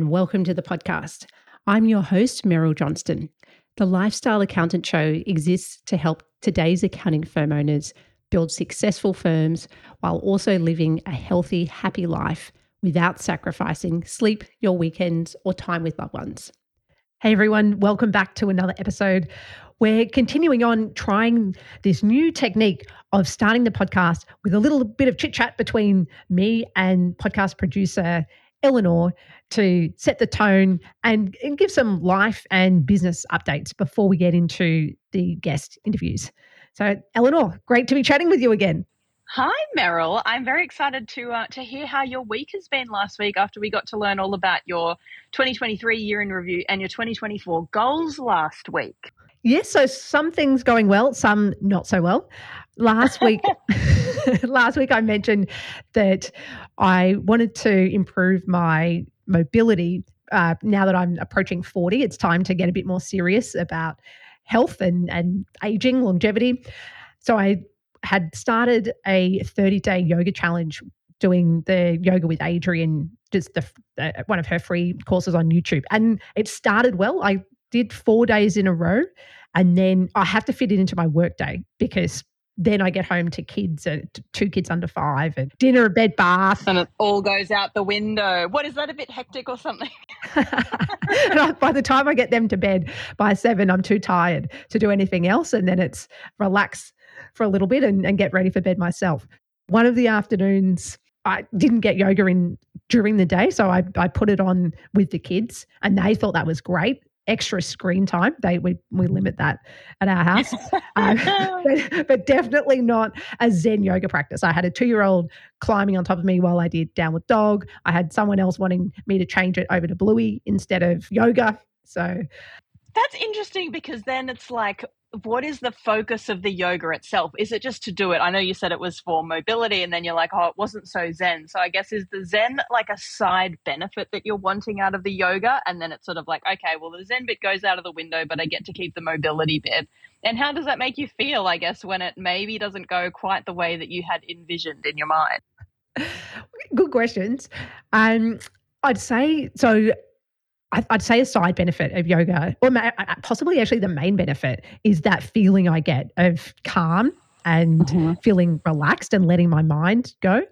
and welcome to the podcast. I'm your host, Meryl Johnston. The Lifestyle Accountant Show exists to help today's accounting firm owners build successful firms while also living a healthy, happy life without sacrificing sleep, your weekends, or time with loved ones. Hey everyone, welcome back to another episode. We're continuing on trying this new technique of starting the podcast with a little bit of chit chat between me and podcast producer Eleanor to set the tone and, and, give some life and business updates before we get into the guest interviews. So, Eleanor, great to be chatting with you again. Hi, Meryl. I'm very excited to uh, to hear how your week has been last week after we got to learn all about your 2023 year in review and your 2024 goals last week. Yes, so some things going well, some not so well. Last week, last week I mentioned that I wanted to improve my mobility. Uh, now that I'm approaching 40, it's time to get a bit more serious about health and, and aging, longevity. So I had started a 30 day yoga challenge doing the yoga with Adriene, just the, uh, one of her free courses on YouTube. And it started well. I did four days in a row. And then I have to fit it into my workday because then I get home to kids, uh, two kids under five, and dinner, a bed, bath. And it all goes out the window. What is that, a bit hectic or something? by the time I get them to bed by seven, I'm too tired to do anything else. And then it's relax for a little bit and, and get ready for bed myself. One of the afternoons, I didn't get yoga in during the day. So I, I put it on with the kids and they thought that was great extra screen time. They we we limit that at our house, um, but, but, definitely not a Zen yoga practice. I had a two year old climbing on top of me while I did downward dog. I had someone else wanting me to change it over to Bluey instead of yoga. So that's interesting because then it's like what is the focus of the yoga itself? Is it just to do it? I know you said it was for mobility, and then you're like, oh, it wasn't so zen. So I guess is the zen like a side benefit that you're wanting out of the yoga? And then it's sort of like, okay, well, the zen bit goes out of the window, but I get to keep the mobility bit. And how does that make you feel, I guess, when it maybe doesn't go quite the way that you had envisioned in your mind? Good questions. Um, I'd say so I'd say a side benefit of yoga, or possibly actually the main benefit, is that feeling I get of calm and mm-hmm. feeling relaxed and letting my mind go.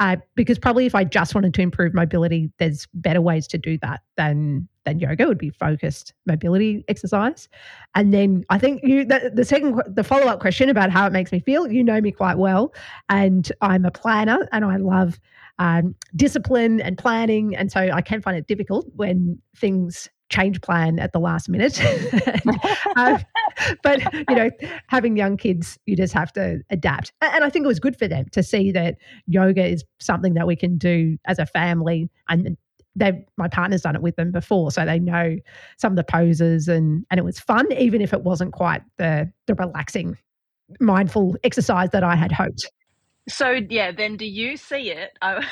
Uh, because probably if I just wanted to improve mobility, there's better ways to do that than than yoga. It would be focused mobility exercise. And then I think you the, the second the follow up question about how it makes me feel. You know me quite well, and I'm a planner, and I love um, discipline and planning. And so I can find it difficult when things change plan at the last minute. and, uh, but, you know, having young kids, you just have to adapt. And I think it was good for them to see that yoga is something that we can do as a family. And they my partner's done it with them before so they know some of the poses and and it was fun even if it wasn't quite the the relaxing mindful exercise that I had hoped. So yeah, then do you see it? I'm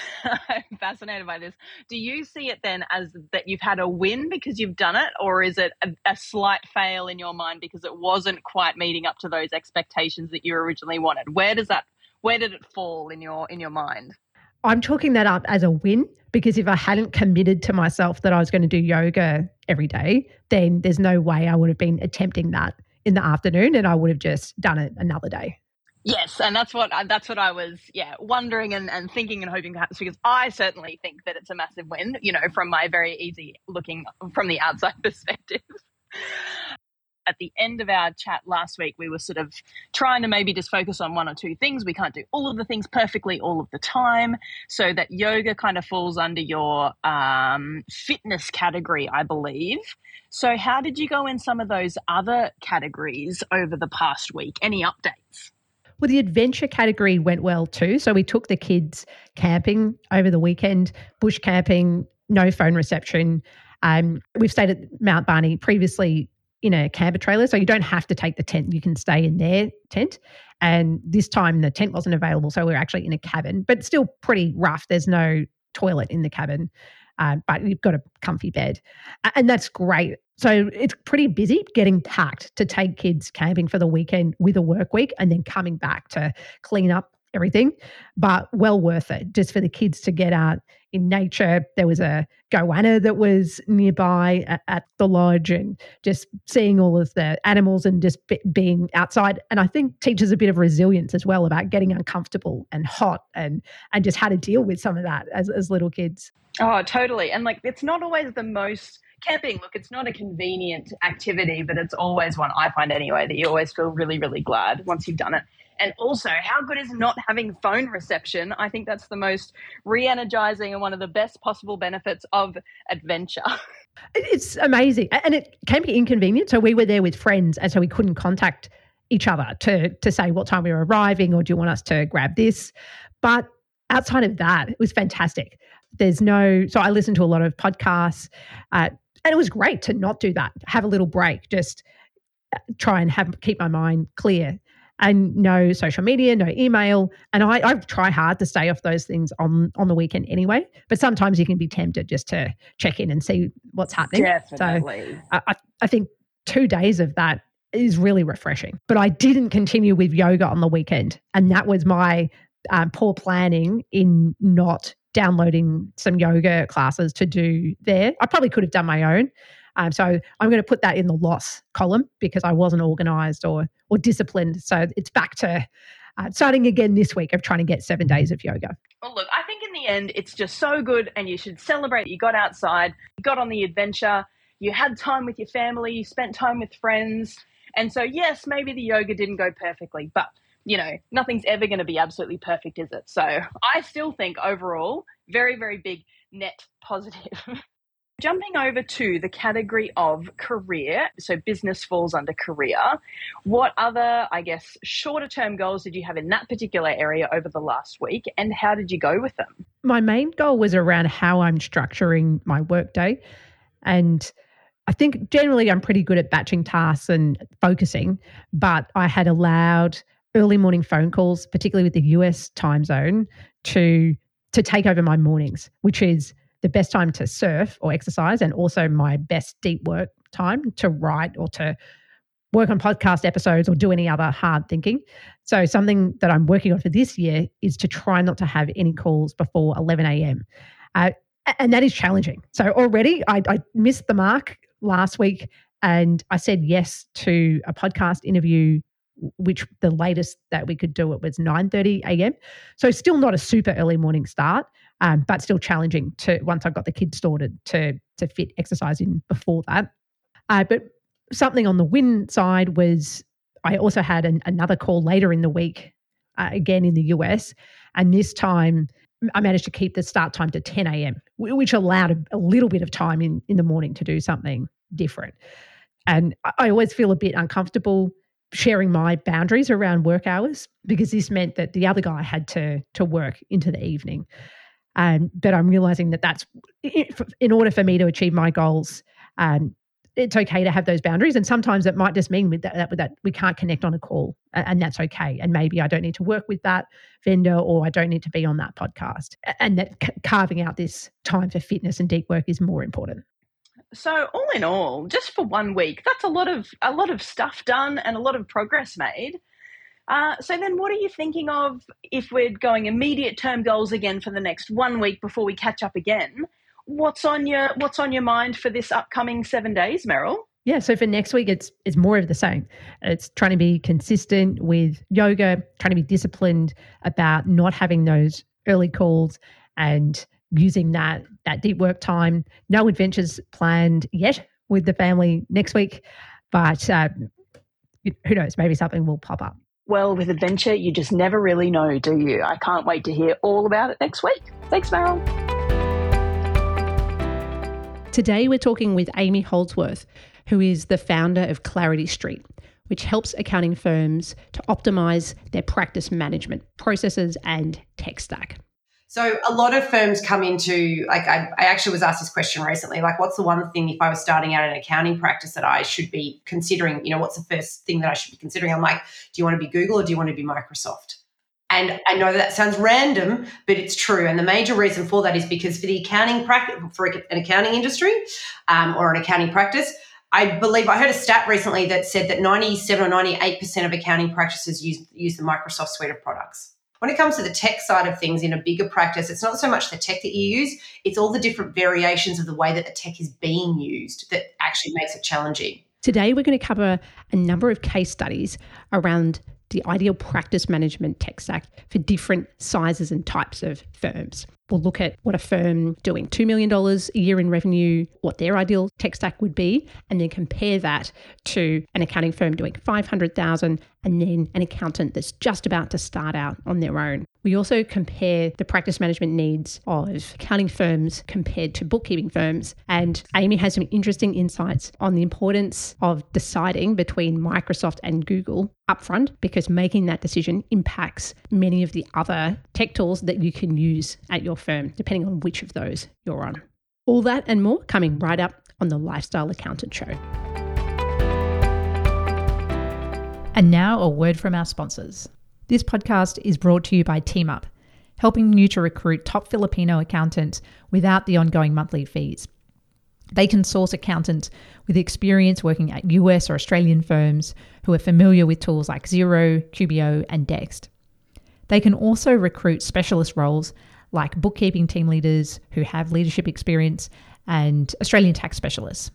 fascinated by this. Do you see it then as that you've had a win because you've done it, or is it a, a, slight fail in your mind because it wasn't quite meeting up to those expectations that you originally wanted? Where does that? Where did it fall in your in your mind? I'm talking that up as a win because if I hadn't committed to myself that I was going to do yoga every day, then there's no way I would have been attempting that in the afternoon, and I would have just done it another day. Yes, and that's what that's what I was, yeah, wondering and, and thinking and hoping perhaps because I certainly think that it's a massive win, you know, from my very easy looking from the outside perspective. At the end of our chat last week, we were sort of trying to maybe just focus on one or two things. We can't do all of the things perfectly all of the time. So that yoga kind of falls under your um, fitness category, I believe. So, how did you go in some of those other categories over the past week? Any updates? Well, the adventure category went well too. So we took the kids camping over the weekend, bush camping, no phone reception. Um, we've stayed at Mount Barney previously in a camper trailer, so you don't have to take the tent. You can stay in their tent. And this time the tent wasn't available, so we are actually in a cabin, but still pretty rough. There's no toilet in the cabin, uh, but you've got a comfy bed, and that's great. So it's pretty busy getting packed to take kids camping for the weekend with a work week and then coming back to clean up everything, but well worth it just for the kids to get out in nature. There was a goanna that was nearby at, at the lodge and just seeing all of the animals and just be, being outside. And I think teaches a bit of resilience as well about getting uncomfortable and hot and and just how to deal with some of that as, as little kids. Oh, totally. And like it's not always the most camping, look, it's not a convenient activity, but it's always one I find anyway that you always feel really, really glad once you've done it. And also, how good is not having phone reception? I think that's the most re energizing and one of the best possible benefits of adventure. It's amazing. And it can be inconvenient. So we were there with friends, and so we couldn't contact each other to, to say what time we were arriving or do you want us to grab this. But outside of that, it was fantastic. There's no, so I listened to a lot of podcasts. Uh, and it was great to not do that, have a little break, just uh, try and have keep my mind clear and no social media, no email. And I, I try hard to stay off those things on on the weekend anyway. But sometimes you can be tempted just to check in and see what's happening. Definitely. So I, I think two days of that is really refreshing. But I didn't continue with yoga on the weekend, and that was my um, poor planning in not downloading some yoga classes to do there. I probably could have done my own. Um, so I'm going to put that in the loss column because I wasn't organized or or disciplined. So it's back to uh, starting again this week of trying to get seven days of yoga. Well, look, I think in the end it's just so good, and you should celebrate. You got outside, you got on the adventure, you had time with your family, you spent time with friends, and so yes, maybe the yoga didn't go perfectly, but you know, nothing's ever going to be absolutely perfect, is it? So I still think overall, very, very big net positive. Jumping over to the category of career, so business falls under career. What other, I guess, shorter term goals did you have in that particular area over the last week and how did you go with them? My main goal was around how I'm structuring my workday. And I think generally I'm pretty good at batching tasks and focusing, but I had allowed early morning phone calls, particularly with the US time zone, to to take over my mornings, which is the best time to surf or exercise and also my best deep work time to write or to work on podcast episodes or do any other hard thinking. So something that I'm working on for this year is to try not to have any calls before 11 a.m. Uh, and that is challenging. So already I, I missed the mark last week and I said yes to a podcast interview which the latest that we could do it was 9.30 a.m so still not a super early morning start um, but still challenging to once i got the kids sorted to to fit exercise in before that uh, but something on the win side was i also had an, another call later in the week uh, again in the us and this time I managed to keep the start time to 10 a.m., which allowed a, a little bit of time in, in the morning to do something different. And I always feel a bit uncomfortable sharing my boundaries around work hours because this meant that the other guy had to to work into the evening. Um, but I'm realizing that that's in order for me to achieve my goals. Um, it's okay to have those boundaries, and sometimes it might just mean that, that, that we can't connect on a call, and that's okay. And maybe I don't need to work with that vendor, or I don't need to be on that podcast, and that carving out this time for fitness and deep work is more important so all in all, just for one week, that's a lot of a lot of stuff done and a lot of progress made. Uh, so then, what are you thinking of if we're going immediate term goals again for the next one week before we catch up again? What's on your What's on your mind for this upcoming seven days, Meryl? Yeah, so for next week, it's it's more of the same. It's trying to be consistent with yoga, trying to be disciplined about not having those early calls and using that that deep work time. No adventures planned yet with the family next week, but uh, who knows? Maybe something will pop up. Well, with adventure, you just never really know, do you? I can't wait to hear all about it next week. Thanks, Meryl. Today, we're talking with Amy Holdsworth, who is the founder of Clarity Street, which helps accounting firms to optimize their practice management processes and tech stack. So a lot of firms come into like I, I, actually was asked this question recently, like what's the one thing if I was starting out an accounting practice that I should be considering? You know, what's the first thing that I should be considering? I'm like, do you want to be Google or do you want to be Microsoft? And I know that sounds random, but it's true. And the major reason for that is because for the accounting practice, for an accounting industry um, or an accounting practice, I believe I heard a stat recently that said that 97 or 98% of accounting practices use, use the Microsoft suite of products. When it comes to the tech side of things in a bigger practice, it's not so much the tech that you use, it's all the different variations of the way that the tech is being used that actually makes it challenging. Today, we're going to cover a number of case studies around the ideal practice management tech stack for different sizes and types of firms. We'll look at what a firm doing $2 million a year in revenue, what their ideal tech stack would be, and then compare that to an accounting firm doing 500,000 and then an accountant that's just about to start out on their own. We also compare the practice management needs of accounting firms compared to bookkeeping firms. And Amy has some interesting insights on the importance of deciding between Microsoft and Google upfront because making that decision impacts many of the other tech tools that you can use at your firm, depending on which of those you're on. All that and more coming right up on the Lifestyle Accountant Show. And now a word from our sponsors. This podcast is brought to you by TeamUp, helping you to recruit top Filipino accountants without the ongoing monthly fees. They can source accountants with experience working at US or Australian firms who are familiar with tools like Xero, QBO, and Dext. They can also recruit specialist roles like bookkeeping team leaders who have leadership experience and Australian tax specialists.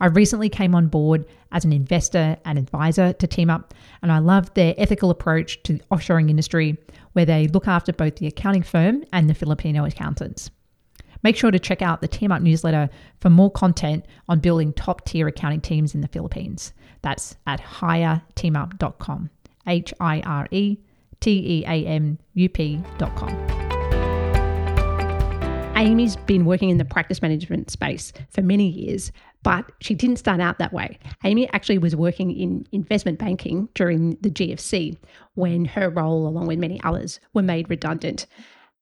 I recently came on board as an investor and advisor to TeamUp, and I love their ethical approach to the offshoring industry, where they look after both the accounting firm and the Filipino accountants. Make sure to check out the TeamUp newsletter for more content on building top tier accounting teams in the Philippines. That's at hireteamup.com. H I R E T E A M U P.com. Amy's been working in the practice management space for many years, but she didn't start out that way. Amy actually was working in investment banking during the GFC when her role, along with many others, were made redundant,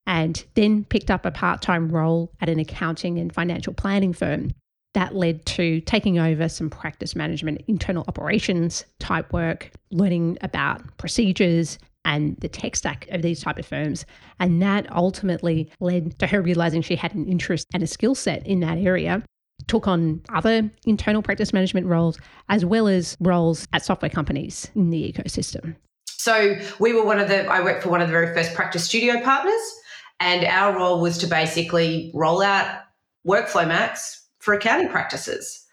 and then picked up a part time role at an accounting and financial planning firm. That led to taking over some practice management, internal operations type work, learning about procedures and the tech stack of these type of firms. And that ultimately led to her realizing she had an interest and a skill set in that area took on other internal practice management roles as well as roles at software companies in the ecosystem. So we were one of the, I worked for one of the very first practice studio partners, and our role was to basically roll out Workflow Max for accounting practices.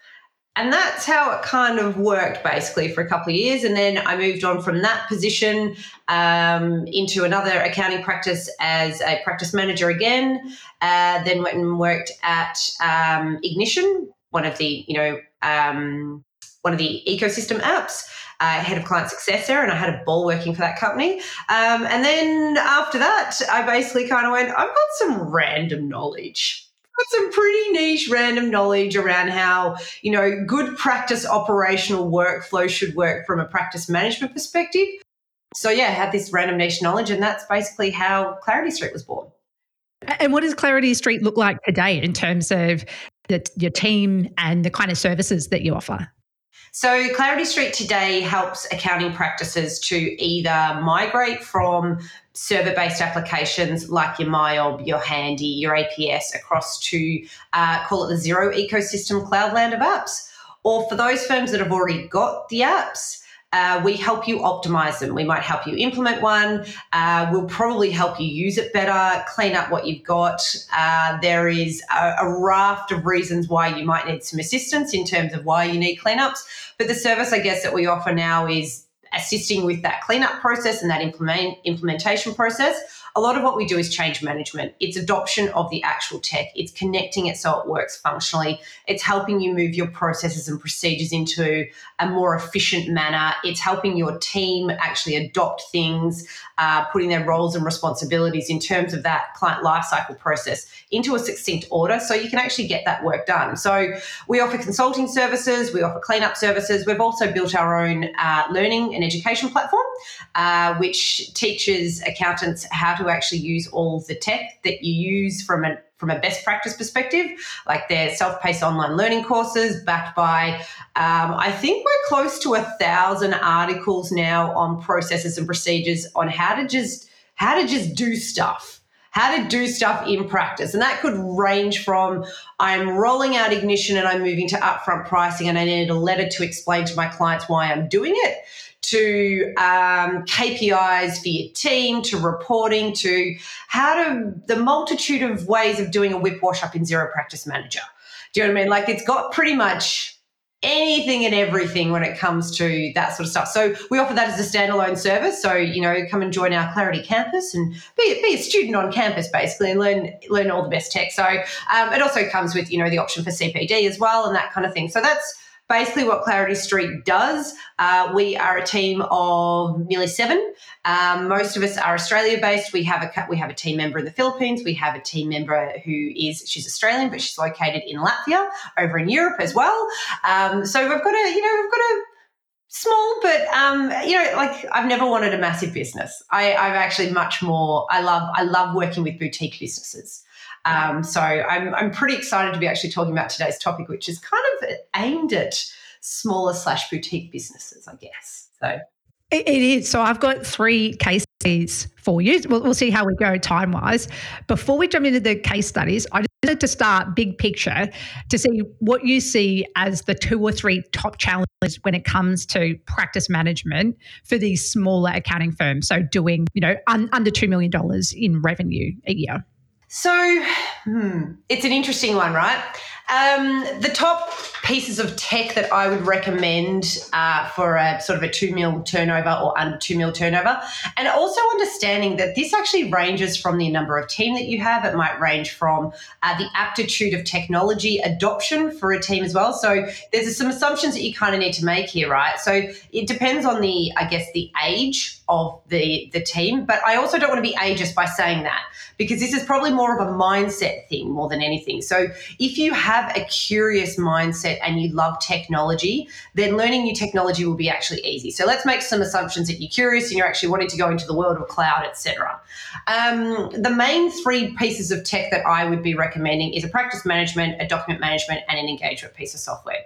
And that's how it kind of worked basically for a couple of years. And then I moved on from that position um, into another accounting practice as a practice manager again. Uh, then went and worked at um, Ignition, one of the, you know, um, one of the ecosystem apps. Uh, head of client success there, and I had a ball working for that company. Um, and then after that, I basically kind of went, I've got some random knowledge got some pretty niche random knowledge around how, you know, good practice operational workflow should work from a practice management perspective. So yeah, I had this random niche knowledge and that's basically how Clarity Street was born. And what does Clarity Street look like today in terms of the, your team and the kind of services that you offer? So, Clarity Street today helps accounting practices to either migrate from server based applications like your MYOB, your Handy, your APS across to uh, call it the Xero ecosystem cloudland of apps. Or for those firms that have already got the apps, uh, we help you optimize them. We might help you implement one. Uh, we'll probably help you use it better, clean up what you've got. Uh, there is a, a, raft of reasons why you might need some assistance in terms of why you need cleanups. But the service, I guess, that we offer now is assisting with that cleanup process and that implement, implementation process. A lot of what we do is change management. It's adoption of the actual tech. It's connecting it so it works functionally. It's helping you move your processes and procedures into a more efficient manner. It's helping your team actually adopt things, uh, putting their roles and responsibilities in terms of that client lifecycle process into a succinct order so you can actually get that work done. So we offer consulting services, we offer cleanup services. We've also built our own uh, learning and education platform, uh, which teaches accountants how to actually use all the tech that you use from a from a best practice perspective, like their self-paced online learning courses, backed by um, I think we're close to a thousand articles now on processes and procedures on how to just how to just do stuff how to do stuff in practice. And that could range from I'm rolling out ignition and I'm moving to upfront pricing and I needed a letter to explain to my clients why I'm doing it to um, KPIs for your team to reporting to how to the multitude of ways of doing a WIP wash up in Xero Practice Manager. Do you know what I mean? Like it's got pretty much anything and everything when it comes to that sort of stuff. So we offer that as a standalone service. So you know, come and join our Clarity campus and be, be a student on campus basically and learn learn all the best tech. So um, it also comes with you know the option for CPD as well and that kind of thing. So that's basically what Clarity Street does. Uh, we are a team of nearly seven. Um, most of us are Australia based. We have a we have a team member in the Philippines. We have a team member who is she's Australian, but she's located in Latvia, over in Europe as well. Um, so we've got a you know we've got a small but um, you know like i've never wanted a massive business I, i've actually much more i love i love working with boutique businesses um, so I'm, I'm pretty excited to be actually talking about today's topic, which is kind of aimed at smaller slash boutique businesses, I guess. So it is. So I've got three case studies for you. We'll, we'll see how we go time wise. Before we jump into the case studies, I just wanted to start big picture to see what you see as the two or three top challenges when it comes to practice management for these smaller accounting firms. So doing, you know, un, under $2 million in revenue a year. So, hmm, it's an interesting one, right? Um, the top pieces of tech that I would recommend uh, for a sort of a two mil turnover or under two mil turnover, and also understanding that this actually ranges from the number of team that you have. It might range from uh, the aptitude of technology adoption for a team as well. So there's some assumptions that you kind of need to make here, right? So it depends on the, I guess, the age of the the team, but I also don't want to be ageist by saying that because this is probably more of a mindset thing more than anything. So if you have a curious mindset and you love technology, then learning new technology will be actually easy. So let's make some assumptions that you're curious and you're actually wanting to go into the world of cloud, etc. Um, the main three pieces of tech that I would be recommending is a practice management, a document management, and an engagement piece of software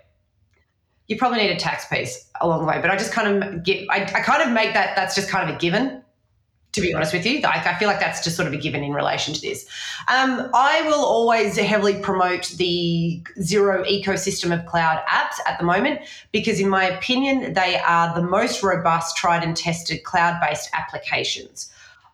you probably need a tax piece along the way. But I just kind of get, I, I, kind of make that, that's just kind of a given to be honest with you. Like, I feel like that's just sort of a given in relation to this. Um, I will always heavily promote the Xero ecosystem of cloud apps at the moment because, in my opinion, they are the most robust, tried and tested cloud based applications.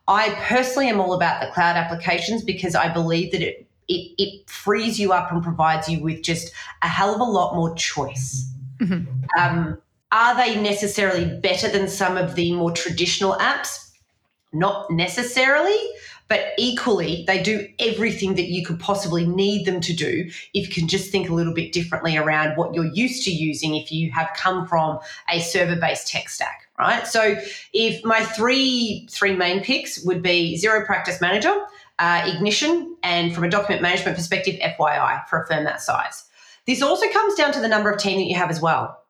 I personally am all about the cloud applications because I believe that it, it, it frees you up and provides you with just a hell of a lot more choice. Mm-hmm. Um, are they necessarily better than some of the more traditional apps? Not necessarily, but equally, they do everything that you could possibly need them to do if you can just think a little bit differently around what you're used to using if you have come from a server based tech stack, right? So, if my three three main picks would be Xero Practice Manager, uh, Ignition, and from a document management perspective, FYI for a firm that size. This also comes down to the number of team that you have as well.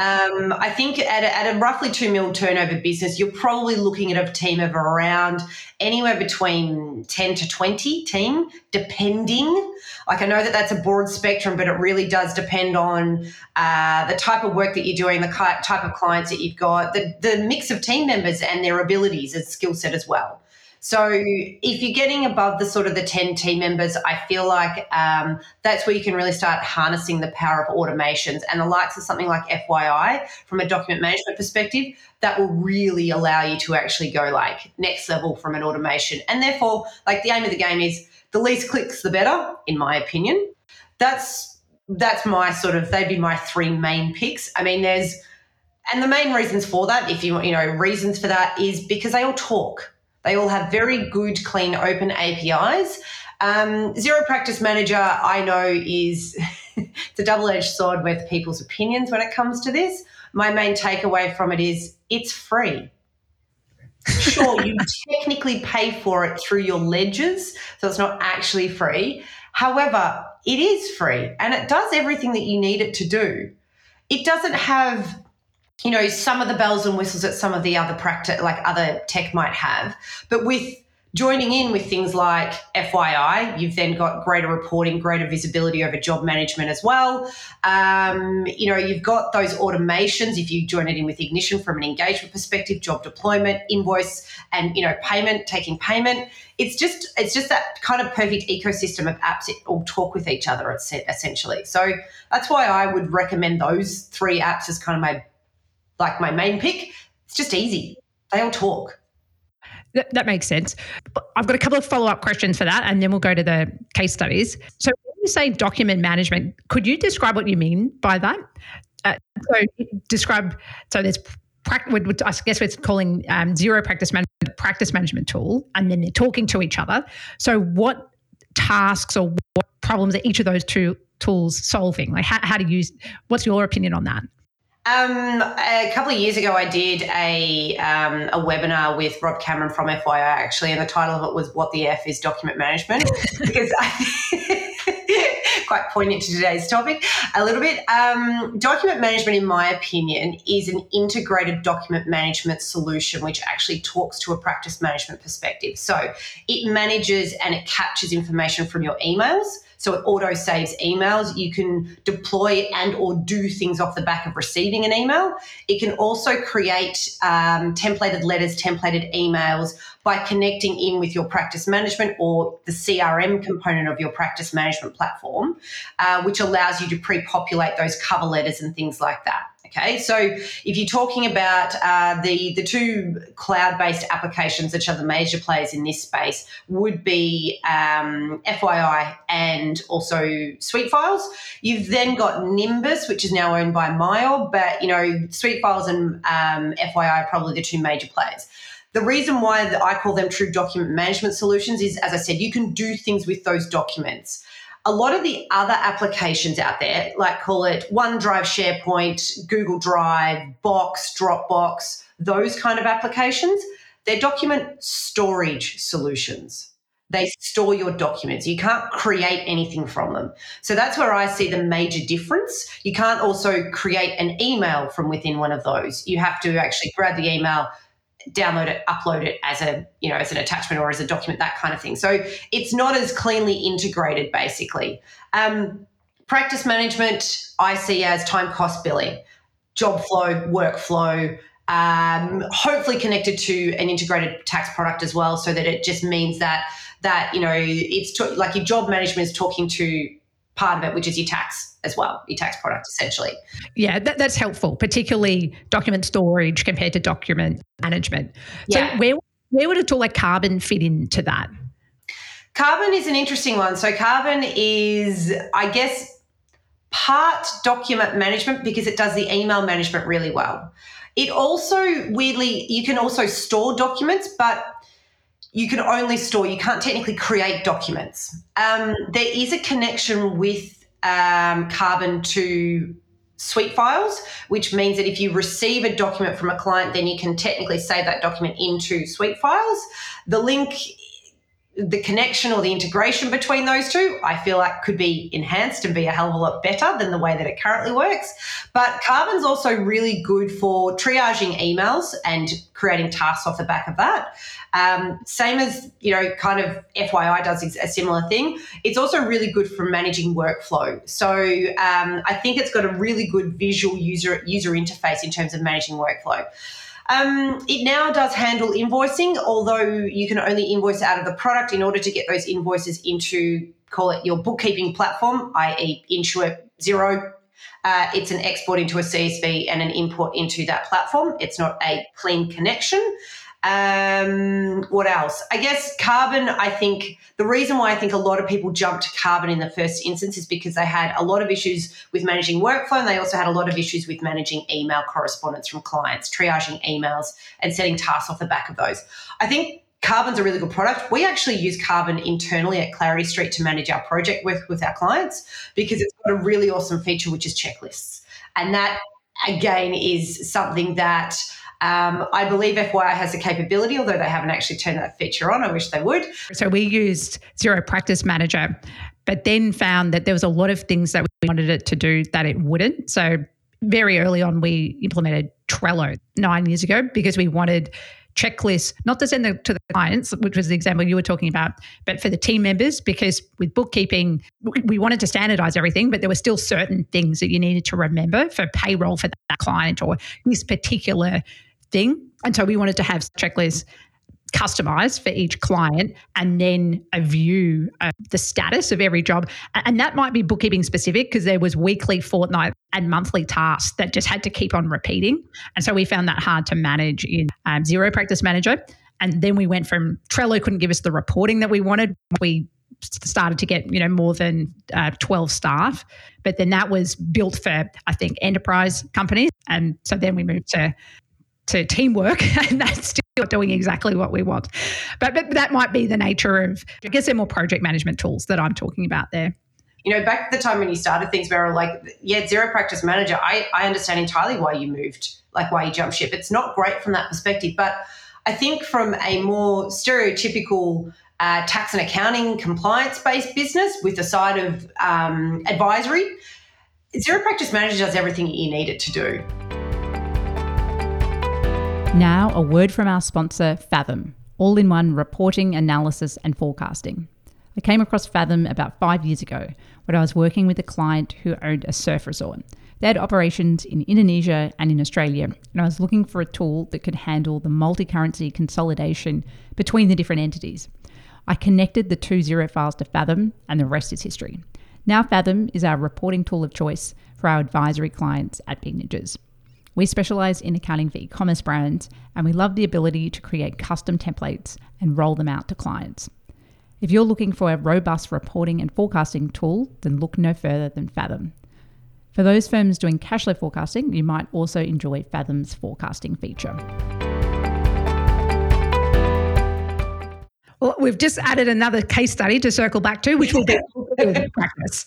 Um, I think at a, at a roughly two mil turnover business, you're probably looking at a team of around anywhere between 10 to 20 team, depending. Like I know that that's a broad spectrum, but it really does depend on uh, the type of work that you're doing, the type of clients that you've got, the, the mix of team members and their abilities and skill set as well. So if you're getting above the sort of the 10 team members, I feel like um, that's where you can really start harnessing the power of automations and the likes of something like FYI from a document management perspective that will really allow you to actually go like next level from an automation. And therefore, like the aim of the game is the least clicks, the better, in my opinion. That's that's my sort of they'd be my three main picks. I mean, there's and the main reasons for that, if you want, you know, reasons for that is because they all talk. They all have very good, clean, open APIs. Um, Xero Practice Manager, I know, is it's a double edged sword with people's opinions when it comes to this. My main takeaway from it is it's free. Sure, you technically pay for it through your ledgers, so it's not actually free. However, it is free and it does everything that you need it to do. It doesn't have you know, some of the bells and whistles that some of the other practice, like other tech might have. But with joining in with things like FYI, you've then got greater reporting, greater visibility over job management as well. Um, you know, you've got those automations if you join it in with Ignition from an engagement perspective, job deployment, invoice, and you know, payment, taking payment. It's just it's just that kind of perfect ecosystem of apps that all talk with each other essentially. So that's why I would recommend those three apps as kind of my like my main pick. It's just easy. They all talk. That, that makes sense. I've got a couple of follow up questions for that, and then we'll go to the case studies. So, when you say document management, could you describe what you mean by that? Uh, so, describe. So, there's I guess we're calling um, Xero practice management practice management tool, and then they're talking to each other. So, what tasks or what problems are each of those two tools solving? Like, how, how do you? What's your opinion on that? Um, a couple of years ago, I did a um, a webinar with Rob Cameron from FYI actually, and the title of it was "What the F is Document Management," because I, quite poignant to today's topic a little bit. Um, document management, in my opinion, is an integrated document management solution which actually talks to a practice management perspective. So it manages and it captures information from your emails so it auto saves emails. You can deploy and or do things off the back of receiving an email. It can also create um, templated letters, templated emails by connecting in with your practice management or the CRM component of your practice management platform, uh, which allows you to pre-populate those cover letters and things like that. Okay, so if you're talking about uh, the the two cloud-based applications, which are the major players in this space, would be um, FYI and also SuiteFiles. You've then got Nimbus, which is now owned by Myob, but you know SuiteFiles and um, FYI are probably the two major players. The reason why I call them true document management solutions is, as I said, you can do things with those documents a lot of the other applications out there, like call it OneDrive, SharePoint, Google Drive, Box, Dropbox, those kind of applications, they're document storage solutions. They store your documents. You can't create anything from them. So that's where I see the major difference. You can't also create an email from within one of those. You have to actually grab the email, download it, upload it as a, you know, as an attachment or as a document, that kind of thing. So it's not as cleanly integrated, basically. Um, practice management, I see as time cost billing, job flow, workflow, um, hopefully connected to an integrated tax product as well, so that it just means that that you know it's to, like your job management is talking to part of it, which is your tax as well, your tax product essentially. Yeah, that, that's helpful, particularly document storage compared to document management. Yeah. So where where would a tool like Karbon fit into that? Karbon is an interesting one. So Karbon is, I guess, part document management because it does the email management really well. It also weirdly, you can also store documents, but you can only store, you can't technically create documents. Um, there is a connection with um, Karbon to SuiteFiles, which means that if you receive a document from a client, then you can technically save that document into SuiteFiles. The link the connection or the integration between those two, I feel like could be enhanced and be a hell of a lot better than the way that it currently works. But Karbon's also really good for triaging emails and creating tasks off the back of that. Um, same as, you know, kind of FYI does a similar thing. It's also really good for managing workflow. So um, I think it's got a really good visual user user interface in terms of managing workflow. Um, it now does handle invoicing, although you can only invoice out of the product in order to get those invoices into, call it your bookkeeping platform, i.e., Intuit, Xero. Uh, it's an export into a CSV and an import into that platform. It's not a clean connection. Um, what else? I guess Karbon, I think the reason why I think a lot of people jumped to Karbon in the first instance is because they had a lot of issues with managing workflow and they also had a lot of issues with managing email correspondence from clients, triaging emails and setting tasks off the back of those. I think Karbon's a really good product. We actually use carbon internally at Clarity Street to manage our project with, with our clients because it's got a really awesome feature, which is checklists. And that, again, is something that um, I believe FYI has the capability, although they haven't actually turned that feature on. I wish they would. So we used Xero Practice Manager, but then found that there was a lot of things that we wanted it to do that it wouldn't. So very early on, we implemented Trello nine years ago because we wanted checklists, not to send them to the clients, which was the example you were talking about, but for the team members, because with bookkeeping, we wanted to standardize everything, but there were still certain things that you needed to remember for payroll for that client or this particular thing. And so we wanted to have checklists customized for each client and then a view of the status of every job. And that might be bookkeeping specific because there was weekly, fortnight, and monthly tasks that just had to keep on repeating. And so we found that hard to manage in um, Xero Practice Manager. And then we went from Trello couldn't give us the reporting that we wanted. We started to get you know more than uh, 12 staff but then that was built for i think enterprise companies and so then we moved to to teamwork and that's still not doing exactly what we want but, but that might be the nature of i guess they're more project management tools that i'm talking about there you know, back at the time when you started things, Meryl, like, yeah, Xero Practice Manager, I, I understand entirely why you moved, like why you jumped ship. It's not great from that perspective. But I think from a more stereotypical uh, tax and accounting compliance based business with a side of um, advisory, Xero Practice Manager does everything you need it to do. Now, a word from our sponsor, Fathom, all in one reporting, analysis, and forecasting. I came across Fathom about five years ago when I was working with a client who owned a surf resort. They had operations in Indonesia and in Australia, and I was looking for a tool that could handle the multi currency consolidation between the different entities. I connected the two Xero files to Fathom, and the rest is history. Now, Fathom is our reporting tool of choice for our advisory clients at Big Ninjas. We specialize in accounting for e commerce brands, and we love the ability to create custom templates and roll them out to clients. If you're looking for a robust reporting and forecasting tool, then look no further than Fathom. For those firms doing cash flow forecasting, you might also enjoy Fathom's forecasting feature. We've just added another case study to circle back to, which will be practice.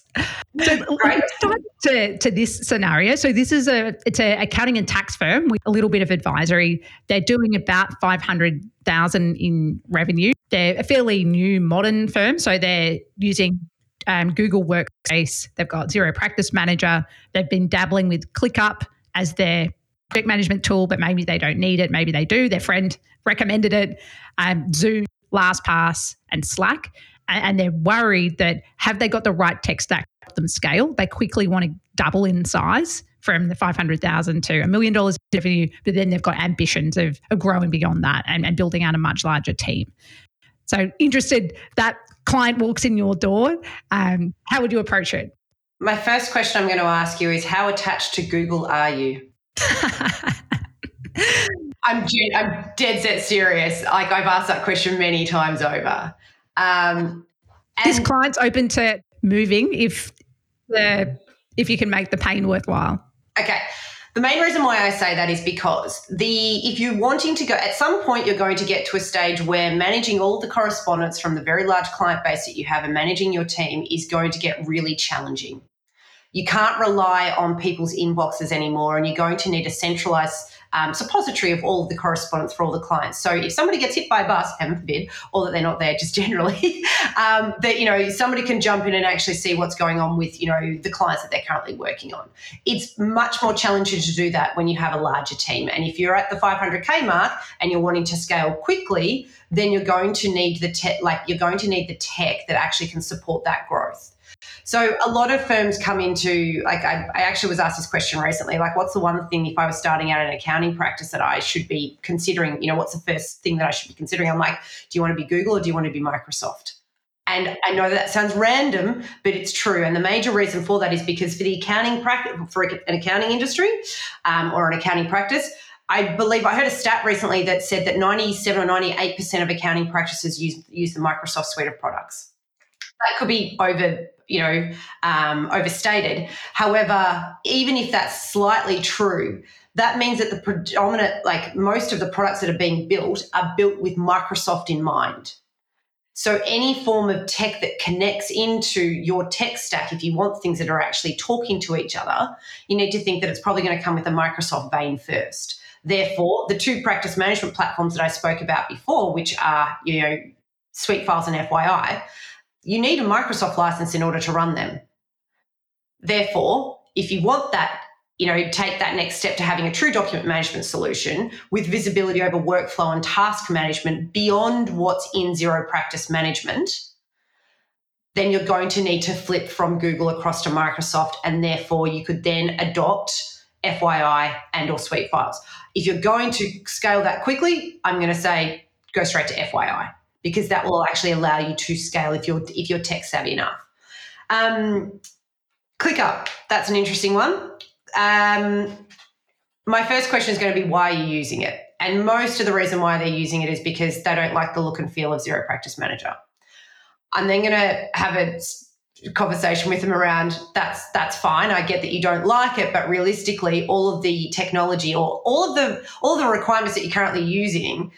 So let's start to, to this scenario. So this is a it's a accounting and tax firm with a little bit of advisory. They're doing about five hundred thousand in revenue. They're a fairly new modern firm, so they're using um, Google Workspace. They've got Xero Practice Manager. They've been dabbling with ClickUp as their project management tool, but maybe they don't need it. Maybe they do. Their friend recommended it. Um, Zoom LastPass, and Slack. And they're worried that have they got the right tech stack to them scale? They quickly want to double in size from the 500,000 to a million dollars revenue, but then they've got ambitions of, of growing beyond that and, and building out a much larger team. So interested that client walks in your door, um, how would you approach it? My first question I'm going to ask you is how attached to Google are you? I'm I'm dead set serious. Like I've asked that question many times over. Um, this client's open to moving if the if you can make the pain worthwhile. Okay. The main reason why I say that is because the if you're wanting to go at some point you're going to get to a stage where managing all the correspondence from the very large client base that you have and managing your team is going to get really challenging. You can't rely on people's inboxes anymore and you're going to need a centralized um, suppository of all of the correspondence for all the clients. So if somebody gets hit by a bus, heaven forbid, or that they're not there, just generally, um, that you know somebody can jump in and actually see what's going on with you know the clients that they're currently working on. It's much more challenging to do that when you have a larger team. And if you're at the 500k mark and you're wanting to scale quickly, then you're going to need the tech, like you're going to need the tech that actually can support that growth. So a lot of firms come into like I, I, actually was asked this question recently, like what's the one thing if I was starting out an accounting practice that I should be considering? You know, what's the first thing that I should be considering? I'm like, do you want to be Google or do you want to be Microsoft? And I know that sounds random, but it's true. And the major reason for that is because for the accounting practice, for an accounting industry um, or an accounting practice, I believe I heard a stat recently that said that 97 or 98% of accounting practices use, use the Microsoft suite of products. That could be over you know, um, overstated. However, even if that's slightly true, that means that the predominant, like most of the products that are being built, are built with Microsoft in mind. So, any form of tech that connects into your tech stack, if you want things that are actually talking to each other, you need to think that it's probably going to come with a Microsoft vein first. Therefore, the two practice management platforms that I spoke about before, which are, you know, Sweet SuiteFiles and FYI, you need a Microsoft license in order to run them. Therefore, if you want that, you know, take that next step to having a true document management solution with visibility over workflow and task management beyond what's in Xero Practice Management, then you're going to need to flip from Google across to Microsoft, and therefore you could then adopt FYI and or SuiteFiles. If you're going to scale that quickly, I'm going to say go straight to FYI because that will actually allow you to scale if you're if you're tech savvy enough. Um, ClickUp, that's an interesting one. Um, my first question is going to be why are you using it? And most of the reason why they're using it is because they don't like the look and feel of Xero Practice Manager. I'm then going to have a conversation with them around that's that's fine. I get that you don't like it, but realistically, all of the technology or all of the all of the requirements that you're currently using,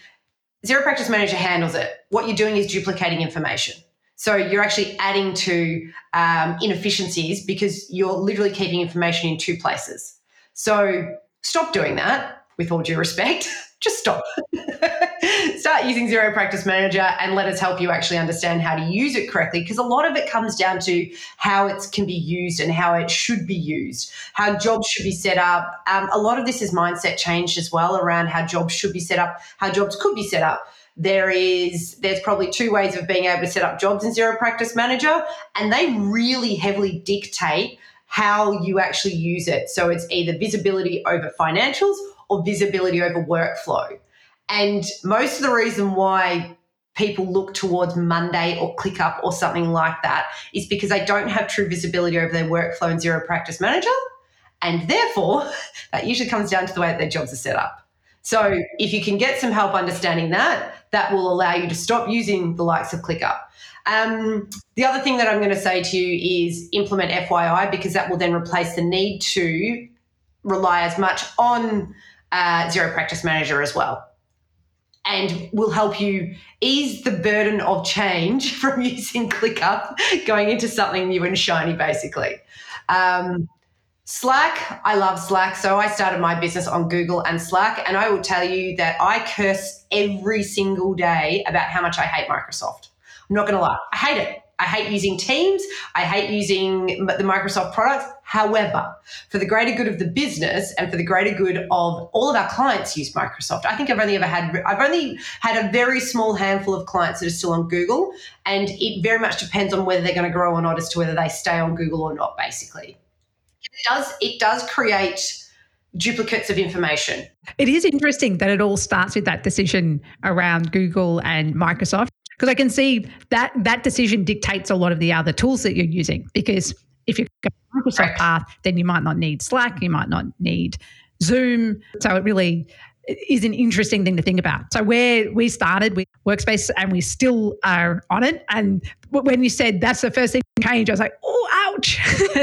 Xero Practice Manager handles it. What you're doing is duplicating information. So you're actually adding to um, inefficiencies because you're literally keeping information in two places. So stop doing that. With all due respect, just stop. Start using Xero Practice Manager and let us help you actually understand how to use it correctly because a lot of it comes down to how it can be used and how it should be used, how jobs should be set up. Um, a lot of this is mindset change as well around how jobs should be set up, how jobs could be set up. There is there's probably two ways of being able to set up jobs in Xero Practice Manager and they really heavily dictate how you actually use it. So it's either visibility over financials or visibility over workflow and most of the reason why people look towards Monday or ClickUp or something like that is because they don't have true visibility over their workflow in Xero Practice Manager. And therefore, that usually comes down to the way that their jobs are set up. So if you can get some help understanding that, that will allow you to stop using the likes of ClickUp. Um, the other thing that I'm going to say to you is implement FYI because that will then replace the need to rely as much on uh, Xero Practice Manager as well and will help you ease the burden of change from using ClickUp going into something new and shiny, basically. Um, Slack, I love Slack. So I started my business on Google and Slack, and I will tell you that I curse every single day about how much I hate Microsoft. I'm not going to lie, I hate it. I hate using Teams. I hate using the Microsoft products. However, for the greater good of the business and for the greater good of all of our clients use Microsoft. I think I've only ever had I've only had a very small handful of clients that are still on Google, and it very much depends on whether they're going to grow or not as to whether they stay on Google or not. Basically, it does it does create duplicates of information. It is interesting that it all starts with that decision around Google and Microsoft because I can see that that decision dictates a lot of the other tools that you're using. Because if you're go Microsoft right. path, then you might not need Slack, you might not need Zoom. So it really is an interesting thing to think about. So where we started with Workspace and we still are on it. And when you said that's the first thing change, I was like, oh, ouch.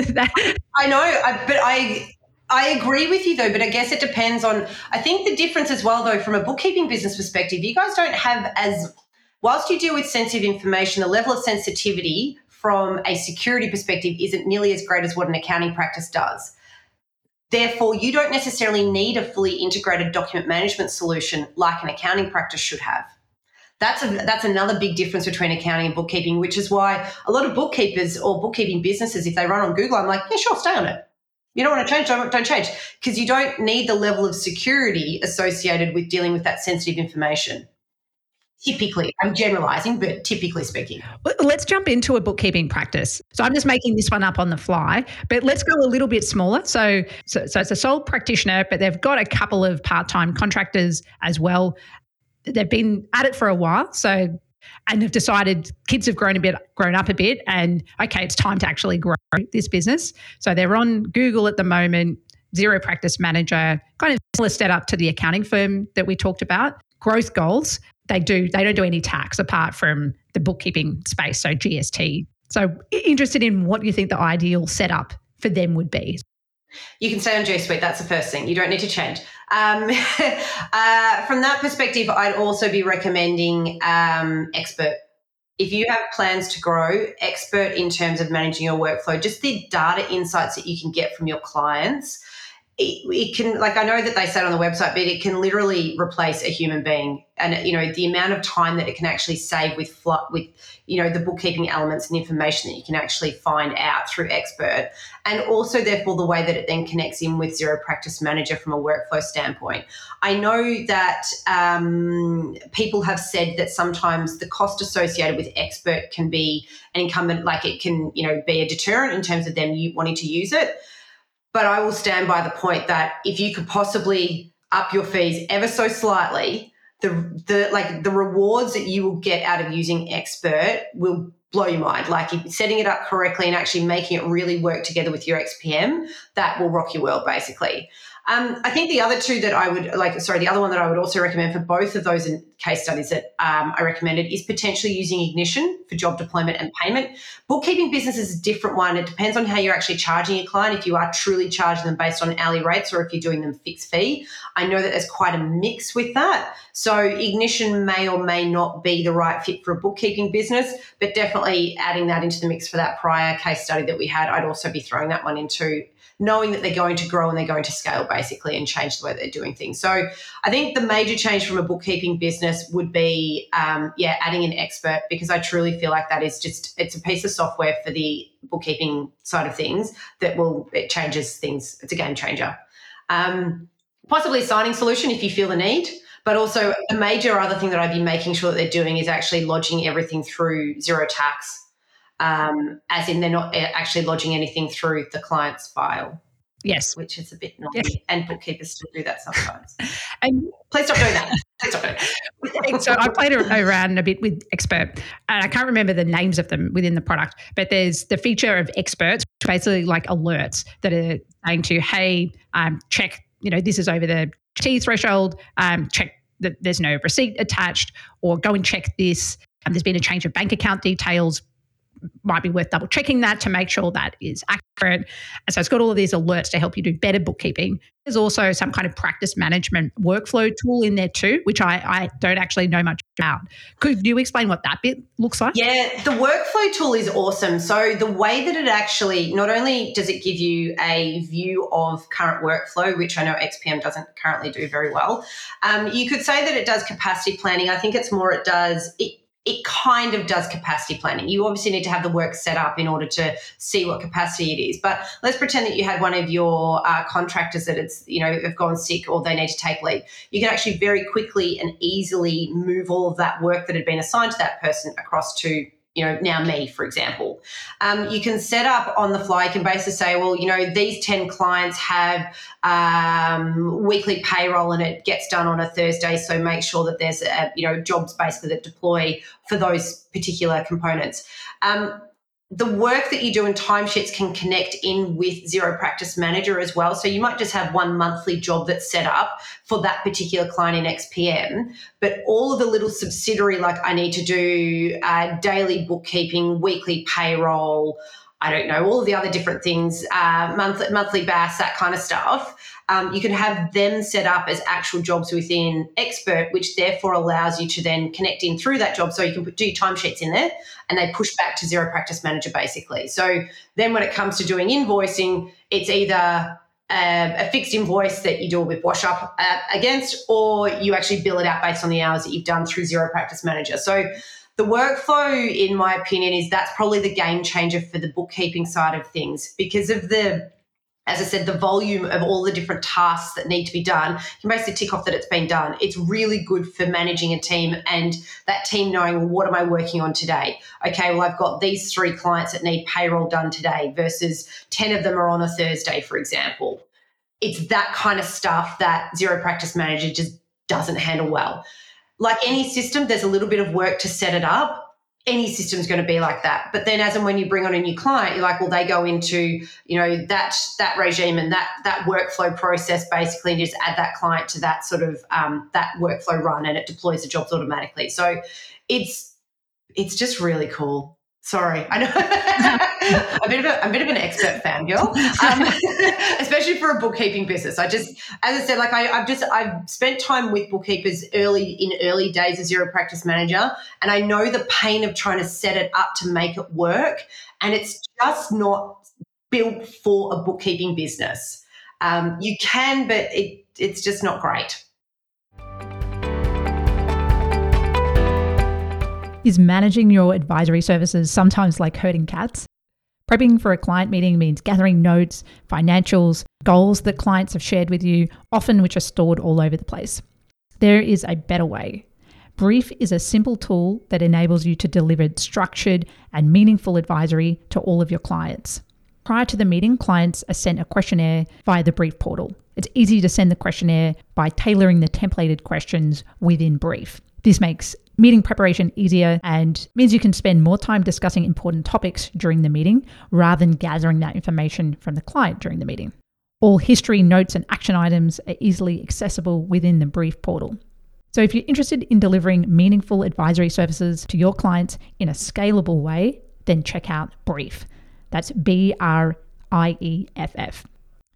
I know, I, but I I agree with you though, but I guess it depends on. I think the difference as well, though, from a bookkeeping business perspective, you guys don't have as whilst you deal with sensitive information, the level of sensitivity from a security perspective isn't nearly as great as what an accounting practice does. Therefore, you don't necessarily need a fully integrated document management solution like an accounting practice should have. That's, a, that's another big difference between accounting and bookkeeping, which is why a lot of bookkeepers or bookkeeping businesses, if they run on Google, I'm like, yeah, sure, stay on it. You don't want to change, don't, don't change. Because you don't need the level of security associated with dealing with that sensitive information typically i'm generalizing but typically speaking. Let's jump into a bookkeeping practice. So i'm just making this one up on the fly but let's go a little bit smaller. So so, so it's a sole practitioner but they've got a couple of part-time contractors as well. They've been at it for a while so and have decided kids have grown a bit grown up a bit and okay it's time to actually grow this business. So they're on google at the moment Xero Practice Manager kind of similar setup to the accounting firm that we talked about. Growth goals they do they don't do any tax apart from the bookkeeping space, so GST. So interested in what you think the ideal setup for them would be. You can stay on G Suite. That's the first thing. You don't need to change. Um, uh, from that perspective, I'd also be recommending um, Expert. If you have plans to grow, Expert in terms of managing your workflow, just the data insights that you can get from your clients it, can like i know that they said on the website but it can literally replace a human being. And you know the amount of time that it can actually save with with you know the bookkeeping elements and information that you can actually find out through expert. And also therefore the way that it then connects in with Xero Practice Manager from a workflow standpoint. I know that um, people have said that sometimes the cost associated with expert can be an incumbent like it can you know be a deterrent in terms of them wanting to use it but I will stand by the point that if you could possibly up your fees ever so slightly, the the like the rewards that you will get out of using expert will blow your mind. Like setting it up correctly and actually making it really work together with your XPM, that will rock your world basically. Um, I think the other two that I would like, sorry, the other one that I would also recommend for both of those case studies that um, I recommended is potentially using Ignition for job deployment and payment. Bookkeeping business is a different one. It depends on how you're actually charging your client, if you are truly charging them based on hourly rates or if you're doing them fixed fee. I know that there's quite a mix with that. So Ignition may or may not be the right fit for a bookkeeping business, but definitely adding that into the mix for that prior case study that we had, I'd also be throwing that one into knowing that they're going to grow and they're going to scale basically and change the way they're doing things. So I think the major change from a bookkeeping business would be, um, yeah, adding an expert because I truly feel like that is just, it's a piece of software for the bookkeeping side of things that will, it changes things. It's a game changer. Um, possibly a signing solution if you feel the need. But also, a major other thing that I'd be making sure that they're doing is actually lodging everything through Xero Tax um, as in they're not eh, actually lodging anything through the client's file. Yes. Which is a bit naughty. Yes. And bookkeepers still do that sometimes. and please stop doing that. Please stop doing that. so I played around a bit with Expert, and I can't remember the names of them within the product, but there's the feature of experts, basically like alerts that are saying to, hey, um, check, you know, this is over the T threshold, um, check that there's no receipt attached, or go and check this. And there's been a change of bank account details might be worth double checking that to make sure that is accurate. And so it's got all of these alerts to help you do better bookkeeping. There's also some kind of practice management workflow tool in there too, which I, I don't actually know much about. Could you explain what that bit looks like? Yeah, the workflow tool is awesome. So the way that it actually not only does it give you a view of current workflow, which I know XPM doesn't currently do very well, um, you could say that it does capacity planning. I think it's more it does it it kind of does capacity planning. You obviously need to have the work set up in order to see what capacity it is. But let's pretend that you had one of your uh, contractors that it's, you know, have gone sick or they need to take leave. You can actually very quickly and easily move all of that work that had been assigned to that person across to you know, now me, for example. Um, you can set up on the fly, you can basically say, well, you know, these 10 clients have um, weekly payroll and it gets done on a Thursday. So make sure that there's, a, you know, jobs basically that deploy for those particular components. Um, the work that you do in timesheets can connect in with Xero Practice Manager as well. So you might just have one monthly job that's set up for that particular client in XPM, but all of the little subsidiary, like I need to do uh, daily bookkeeping, weekly payroll, I don't know, all of the other different things, uh, monthly, monthly BAS, that kind of stuff. Um, you can have them set up as actual jobs within Expert, which therefore allows you to then connect in through that job. So you can put, do your timesheets in there and they push back to Xero Practice Manager basically. So then when it comes to doing invoicing, it's either a, a fixed invoice that you do a with wash up uh, against, or you actually bill it out based on the hours that you've done through Xero Practice Manager. So the workflow, in my opinion, is that's probably the game changer for the bookkeeping side of things because of the as I said, the volume of all the different tasks that need to be done, you can basically tick off that it's been done. It's really good for managing a team and that team knowing, well, what am I working on today? Okay, well, I've got these three clients that need payroll done today versus 10 of them are on a Thursday, for example. It's that kind of stuff that Xero Practice Manager just doesn't handle well like any system, there's a little bit of work to set it up. Any system's going to be like that. But then as and when you bring on a new client, you're like, well, they go into, you know, that that regime and that that workflow process basically and just add that client to that sort of um, that workflow run and it deploys the jobs automatically. So it's it's just really cool. Sorry, I know I'm a bit of a, I'm a bit of an expert fan girl, um, especially for a bookkeeping business. I just, as I said, like I, have just I've spent time with bookkeepers early in early days as Xero Practice Manager, and I know the pain of trying to set it up to make it work, and it's just not built for a bookkeeping business. Um, you can, but it it's just not great. Is managing your advisory services sometimes like herding cats? Prepping for a client meeting means gathering notes, financials, goals that clients have shared with you, often which are stored all over the place. There is a better way. Brieff is a simple tool that enables you to deliver structured and meaningful advisory to all of your clients. Prior to the meeting, clients are sent a questionnaire via the Brieff portal. It's easy to send the questionnaire by tailoring the templated questions within Brieff. This makes meeting preparation easier and means you can spend more time discussing important topics during the meeting rather than gathering that information from the client during the meeting. All history, notes, and action items are easily accessible within the Brieff portal. So, if you're interested in delivering meaningful advisory services to your clients in a scalable way, then check out Brieff. That's B R I E F F.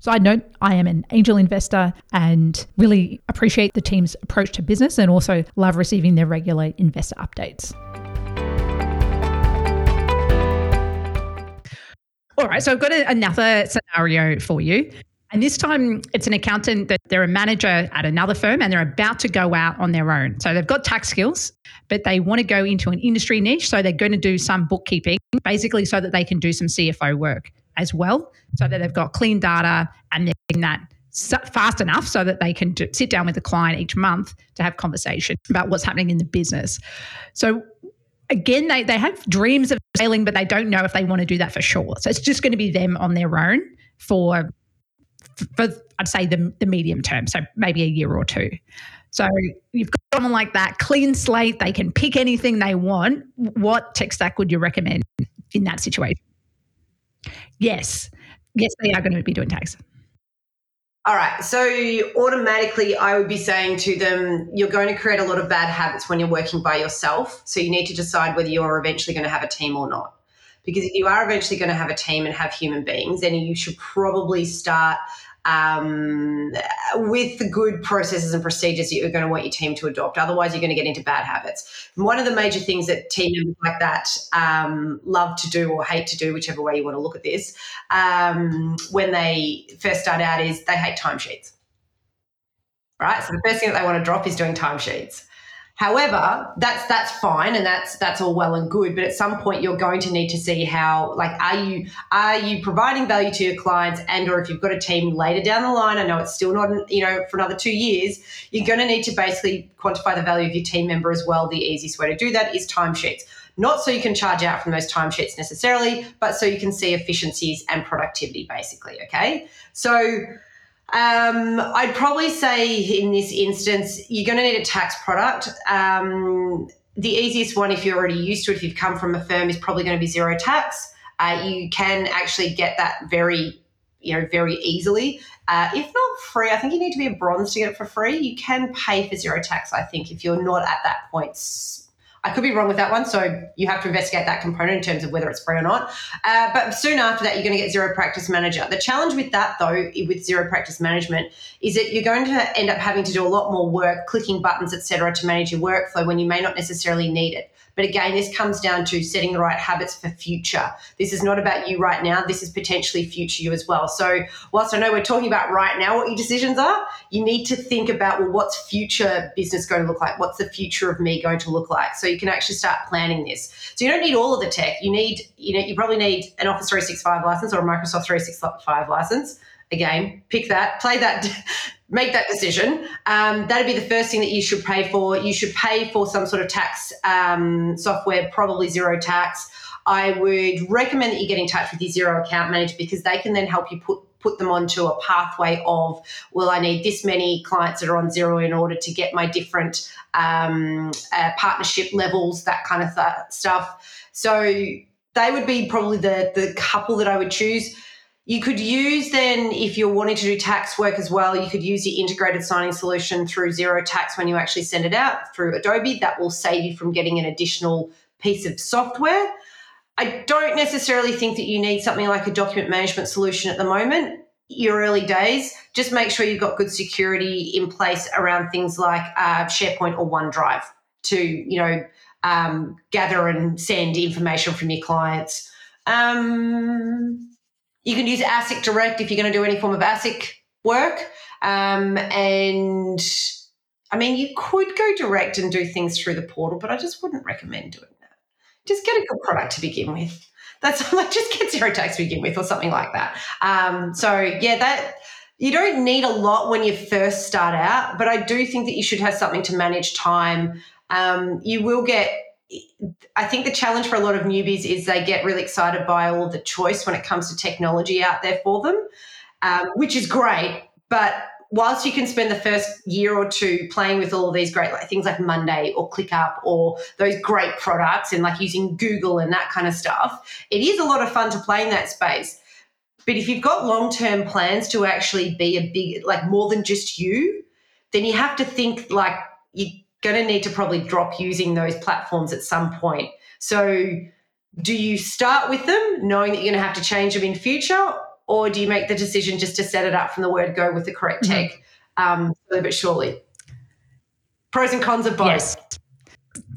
Side note, I am an angel investor and really appreciate the team's approach to business and also love receiving their regular investor updates. All right, so I've got a, another scenario for you. And this time it's an accountant that they're a manager at another firm and they're about to go out on their own. So they've got tax skills, but they want to go into an industry niche. So they're going to do some bookkeeping, basically, so that they can do some CFO work as well, so that they've got clean data and they're getting that fast enough so that they can do, sit down with the client each month to have conversation about what's happening in the business. So again, they, they have dreams of sailing, but they don't know if they want to do that for sure. So it's just going to be them on their own for, for I'd say the, the medium term, so maybe a year or two. So you've got someone like that, clean slate, they can pick anything they want. What tech stack would you recommend in that situation? Yes. Yes, they are going to be doing tax. All right. So automatically, I would be saying to them, you're going to create a lot of bad habits when you're working by yourself. So you need to decide whether you're eventually going to have a team or not. Because if you are eventually going to have a team and have human beings, then you should probably start um, with the good processes and procedures that you're going to want your team to adopt. Otherwise, you're going to get into bad habits. And one of the major things that team members like that um, love to do or hate to do, whichever way you want to look at this, um, when they first start out is they hate timesheets. Right? So the first thing that they want to drop is doing timesheets. However, that's that's fine and that's that's all well and good, but at some point you're going to need to see how like are you are you providing value to your clients and or if you've got a team later down the line, I know it's still not you know for another 2 years, you're going to need to basically quantify the value of your team member as well. The easiest way to do that is timesheets. Not so you can charge out from those timesheets necessarily, but so you can see efficiencies and productivity basically, okay? So um, I'd probably say in this instance, you're going to need a tax product. Um, the easiest one, if you're already used to it, if you've come from a firm, is probably going to be Xero Tax. Uh, you can actually get that very, you know, very easily. Uh, if not free, I think you need to be a bronze to get it for free. You can pay for Xero Tax, I think, if you're not at that point I could be wrong with that one, so you have to investigate that component in terms of whether it's free or not. Uh, but soon after that, you're going to get Xero Practice Manager. The challenge with that, though, with Xero Practice Management, is that you're going to end up having to do a lot more work, clicking buttons, etc., to manage your workflow when you may not necessarily need it. But again, this comes down to setting the right habits for future. This is not about you right now. This is potentially future you as well. So, whilst I know we're talking about right now what your decisions are, you need to think about well, what's future business going to look like? What's the future of me going to look like? So you can actually start planning this. So you don't need all of the tech. You need, you know, you probably need an Office 365 license or a Microsoft 365 license again, pick that, play that, make that decision. Um, that'd be the first thing that you should pay for. You should pay for some sort of tax um, software, probably Xero Tax. I would recommend that you get in touch with your Xero account manager because they can then help you put put them onto a pathway of well i need this many clients that are on Xero in order to get my different um, uh, partnership levels that kind of th- stuff so they would be probably the the couple that i would choose you could use then, if you're wanting to do tax work as well, you could use your integrated signing solution through Xero Tax when you actually send it out through Adobe. That will save you from getting an additional piece of software. I don't necessarily think that you need something like a document management solution at the moment. Your early days, just make sure you've got good security in place around things like uh, SharePoint or OneDrive to, you know, um, gather and send information from your clients. Um, you can use ASIC Direct if you're going to do any form of ASIC work. Um, and I mean, you could go direct and do things through the portal, but I just wouldn't recommend doing that. Just get a good product to begin with. That's like just get Xero Tax to begin with, or something like that. Um, so yeah, that you don't need a lot when you first start out, but I do think that you should have something to manage time. Um, you will get I think the challenge for a lot of newbies is they get really excited by all the choice when it comes to technology out there for them, um, which is great. but whilst you can spend the first year or two playing with all of these great like, things like Monday or ClickUp or those great products and like using Google and that kind of stuff, it is a lot of fun to play in that space. But if you've got long term plans to actually be a big, like more than just you, then you have to think like you're going to need to probably drop using those platforms at some point. So, do you start with them knowing that you're going to have to change them in future, or do you make the decision just to set it up from the word go with the correct mm-hmm. tech, um, slowly but surely? Pros and cons of both. Yes.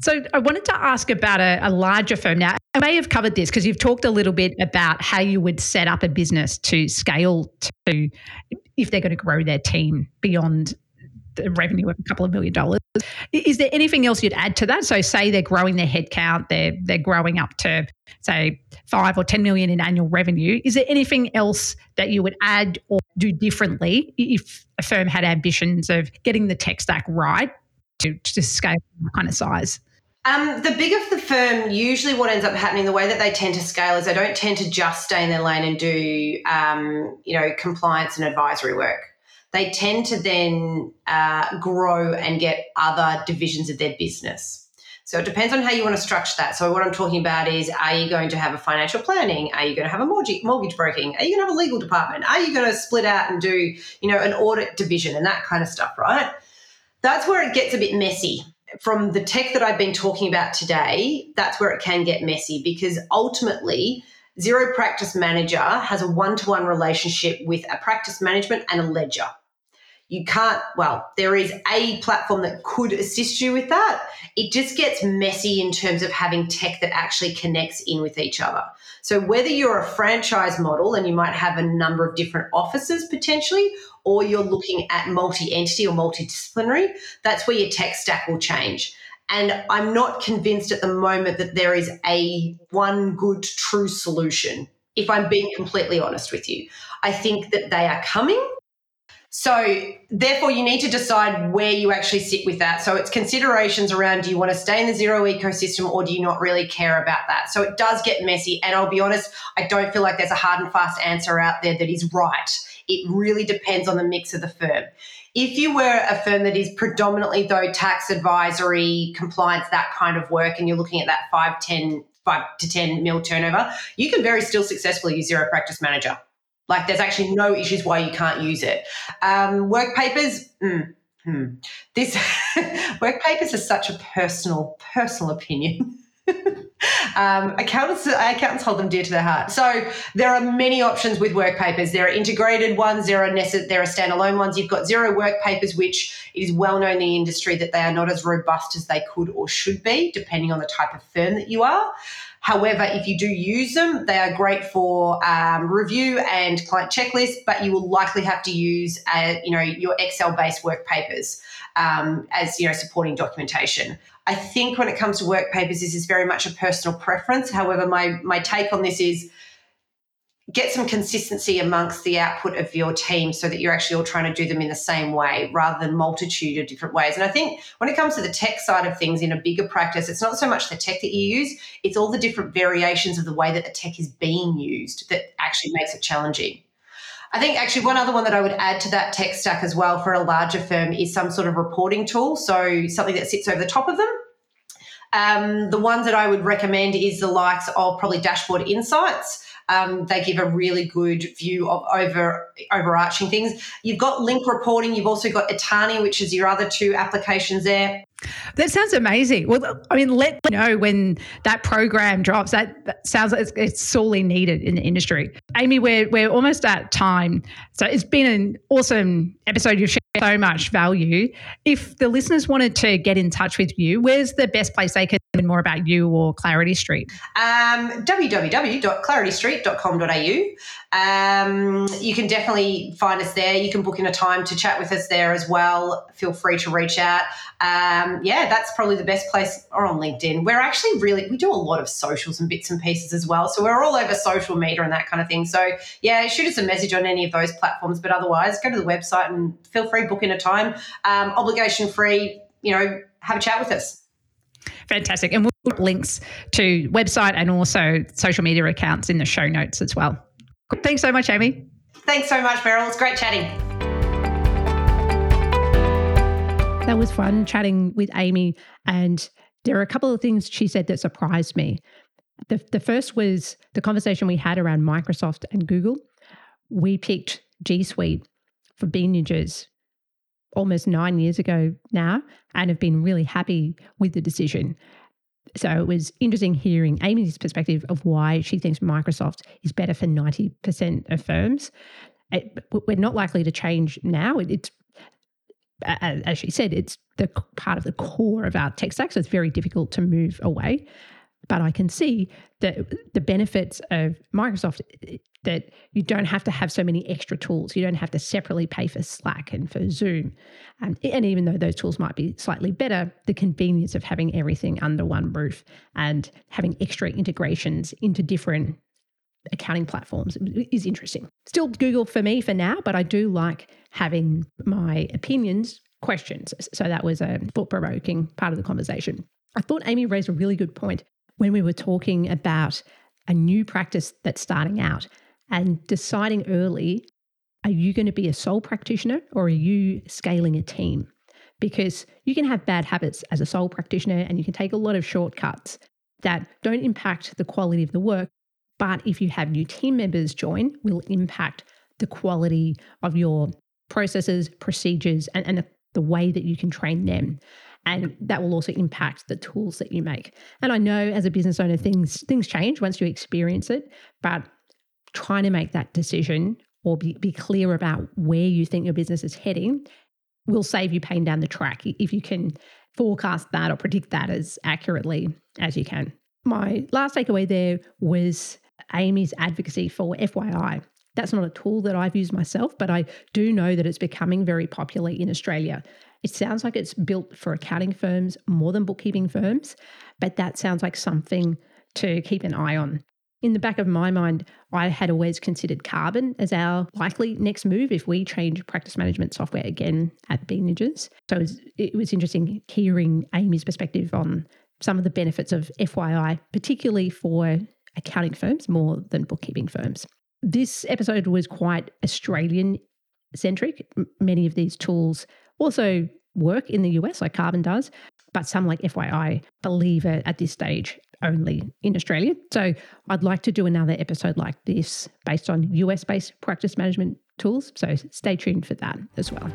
So I wanted to ask about a, a larger firm. Now, I may have covered this because you've talked a little bit about how you would set up a business to scale to if they're going to grow their team beyond the revenue of a couple of million dollars. Is there anything else you'd add to that? So, say they're growing their headcount, they're they're growing up to say five or ten million in annual revenue. Is there anything else that you would add or do differently if a firm had ambitions of getting the tech stack right to, to scale kind of size? Um, the bigger the firm, usually what ends up happening, the way that they tend to scale is they don't tend to just stay in their lane and do, um, you know, compliance and advisory work they tend to then uh, grow and get other divisions of their business. So it depends on how you want to structure that. So what I'm talking about is, are you going to have a financial planning? Are you going to have a mortgage, mortgage broking? Are you going to have a legal department? Are you going to split out and do, you know, an audit division and that kind of stuff, right? That's where it gets a bit messy. From the tech that I've been talking about today, that's where it can get messy because ultimately Xero Practice Manager has a one to one relationship with a practice management and a ledger you can't, well, there is a platform that could assist you with that. It just gets messy in terms of having tech that actually connects in with each other. So, whether you're a franchise model and you might have a number of different offices potentially, or you're looking at multi entity or multidisciplinary, that's where your tech stack will change. And I'm not convinced at the moment that there is a one good true solution, if I'm being completely honest with you. I think that they are coming so, therefore, you need to decide where you actually sit with that. So, it's considerations around do you want to stay in the Xero ecosystem or do you not really care about that? So, it does get messy. And I'll be honest, I don't feel like there's a hard and fast answer out there that is right. It really depends on the mix of the firm. If you were a firm that is predominantly, though, tax advisory, compliance, that kind of work, and you're looking at that 5, 10, 5 to 10 mil turnover, you can very still successfully use Xero Practice Manager. Like there's actually no issues why you can't use it. Um, work papers, mm, hmm. this work papers is such a personal, personal opinion. um, accountants, accountants hold them dear to their heart. So there are many options with work papers. There are integrated ones. There are nece- there are standalone ones. You've got Xero work papers, which it is well known in the industry that they are not as robust as they could or should be, depending on the type of firm that you are. However, if you do use them, they are great for um, review and client checklist, but you will likely have to use, uh, you know, your Excel-based work papers um, as, you know, supporting documentation. I think when it comes to work papers, this is very much a personal preference. However, my my take on this is get some consistency amongst the output of your team so that you're actually all trying to do them in the same way rather than multitude of different ways. And I think when it comes to the tech side of things in a bigger practice, it's not so much the tech that you use, it's all the different variations of the way that the tech is being used that actually makes it challenging. I think actually one other one that I would add to that tech stack as well for a larger firm is some sort of reporting tool. So something that sits over the top of them. Um, the ones that I would recommend is the likes of probably Dashboard Insights. Um, they give a really good view of over overarching things. You've got link reporting. You've also got Etani, which is your other two applications there. That sounds amazing. Well, I mean, let me know when that program drops. That, that sounds like it's, it's, sorely needed in the industry. Amy, we're, we're almost at time. So it's been an awesome episode. You've shared so much value. If the listeners wanted to get in touch with you, where's the best place they can learn more about you or Clarity Street? Um, www.claritystreet.com.au. Um, you can definitely find us there. You can book in a time to chat with us there as well. Feel free to reach out. Um, yeah, that's probably the best place, or on LinkedIn. We're actually really, we do a lot of socials and bits and pieces as well. So we're all over social media and that kind of thing. So yeah, shoot us a message on any of those platforms. But otherwise, go to the website and feel free, book in a time. Um, obligation free, you know, have a chat with us. Fantastic. And we'll put links to website and also social media accounts in the show notes as well. Thanks so much, Amy. Thanks so much, Meryl. It's great chatting. That was fun chatting with Amy. And there are a couple of things she said that surprised me. The, the first was the conversation we had around Microsoft and Google. We picked G Suite for Bean Ninjas almost nine years ago now and have been really happy with the decision. So it was interesting hearing Amy's perspective of why she thinks Microsoft is better for 90% of firms. It, we're not likely to change now. It's, as she said, it's the part of the core of our tech stack, so it's very difficult to move away. But I can see that the benefits of Microsoft that you don't have to have so many extra tools. You don't have to separately pay for Slack and for Zoom. Um, and even though those tools might be slightly better, the convenience of having everything under one roof and having extra integrations into different accounting platforms is interesting. Still Google for me for now, but I do like having my opinions questions. So that was a thought provoking part of the conversation. I thought Amy raised a really good point when we were talking about a new practice that's starting out and deciding early are you going to be a sole practitioner or are you scaling a team? Because you can have bad habits as a sole practitioner and you can take a lot of shortcuts that don't impact the quality of the work. But if you have new team members join, will impact the quality of your processes, procedures, and, and the, the way that you can train them and that will also impact the tools that you make. And I know as a business owner, things things change once you experience it, but trying to make that decision or be, be clear about where you think your business is heading will save you pain down the track if you can forecast that or predict that as accurately as you can. My last takeaway there was Amy's advocacy for FYI. That's not a tool that I've used myself, but I do know that it's becoming very popular in Australia. It sounds like it's built for accounting firms more than bookkeeping firms, but that sounds like something to keep an eye on. In the back of my mind, I had always considered Karbon as our likely next move if we change practice management software again at Ninjas. So it was, it was interesting hearing Amy's perspective on some of the benefits of FYI, particularly for accounting firms more than bookkeeping firms. This episode was quite Australian centric. Many of these tools also work in the US, like Karbon does, but some like FYI believe it at this stage only in Australia. So I'd like to do another episode like this based on US based practice management tools. So stay tuned for that as well.